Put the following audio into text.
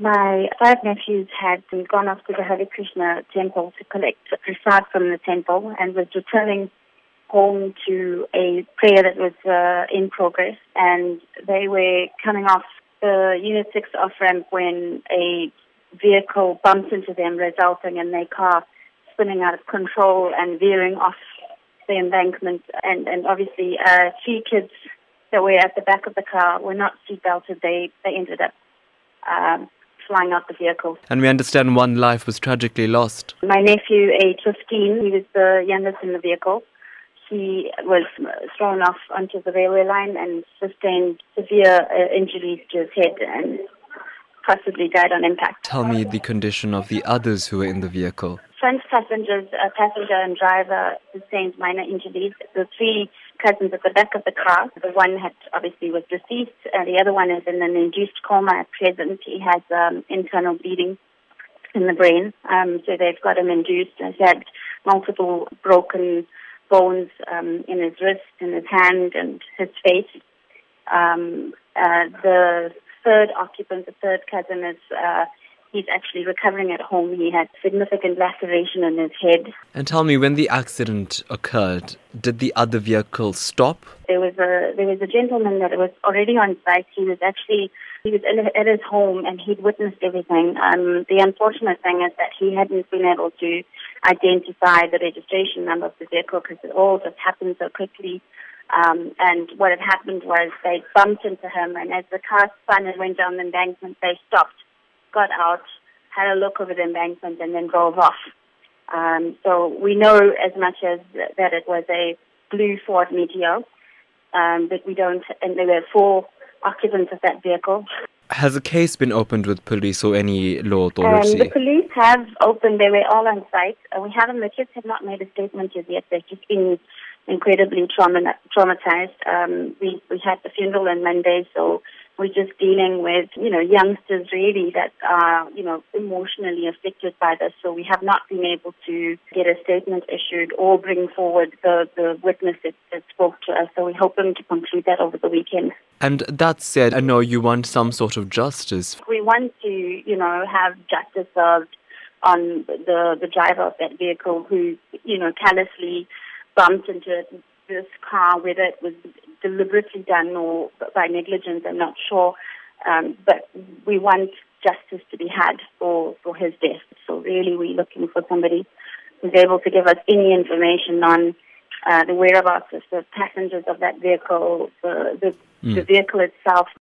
My five nephews had gone off to the Hare Krishna temple to collect prasad from the temple and was returning home to a prayer that was uh, in progress. And they were coming off the Unit 6 off ramp when a vehicle bumped into them, resulting in their car spinning out of control and veering off the embankment. And, and obviously, uh, three kids that were at the back of the car were not seatbelted. They, they ended up. Um, flying out the vehicle. And we understand one life was tragically lost. My nephew, age 15, he was the youngest in the vehicle. He was thrown off onto the railway line and sustained severe uh, injuries to his head and possibly died on impact. Tell me the condition of the others who were in the vehicle. Front passengers, uh, passenger and driver sustained minor injuries. The three cousins at the back of the car. The one had obviously was deceased. Uh, the other one is in an induced coma at present. He has um, internal bleeding in the brain, um, so they've got him induced. He's had multiple broken bones um, in his wrist, in his hand, and his face. Um, uh, the third occupant, the third cousin, is uh, He's actually recovering at home. He had significant laceration on his head. And tell me, when the accident occurred, did the other vehicle stop? There was a there was a gentleman that was already on site. He was actually he was at his home and he'd witnessed everything. Um, the unfortunate thing is that he hadn't been able to identify the registration number of the vehicle because it all just happened so quickly. Um, and what had happened was they bumped into him, and as the car spun and went down the embankment, they stopped got out, had a look over the embankment, and then drove off. Um, so we know as much as that it was a blue Ford Meteor, um, but we don't, and there were four occupants of that vehicle. Has a case been opened with police or any law authority? Um, the police have opened. They were all on site. Uh, we haven't. The kids have not made a statement as yet. They've just been incredibly trauma- traumatized. Um, we we had the funeral on Monday, so we're just dealing with, you know, youngsters really that are, you know, emotionally affected by this. So we have not been able to get a statement issued or bring forward the, the witness that, that spoke to us. So we're hoping to conclude that over the weekend. And that said, I know you want some sort of justice. We want to, you know, have justice served on the the driver of that vehicle who, you know, callously bumped into this car, whether it was deliberately done or by negligence, I'm not sure. Um, but we want justice to be had for, for his death. So really we're looking for somebody who's able to give us any information on uh, the whereabouts of the passengers of that vehicle, the, the, mm. the vehicle itself,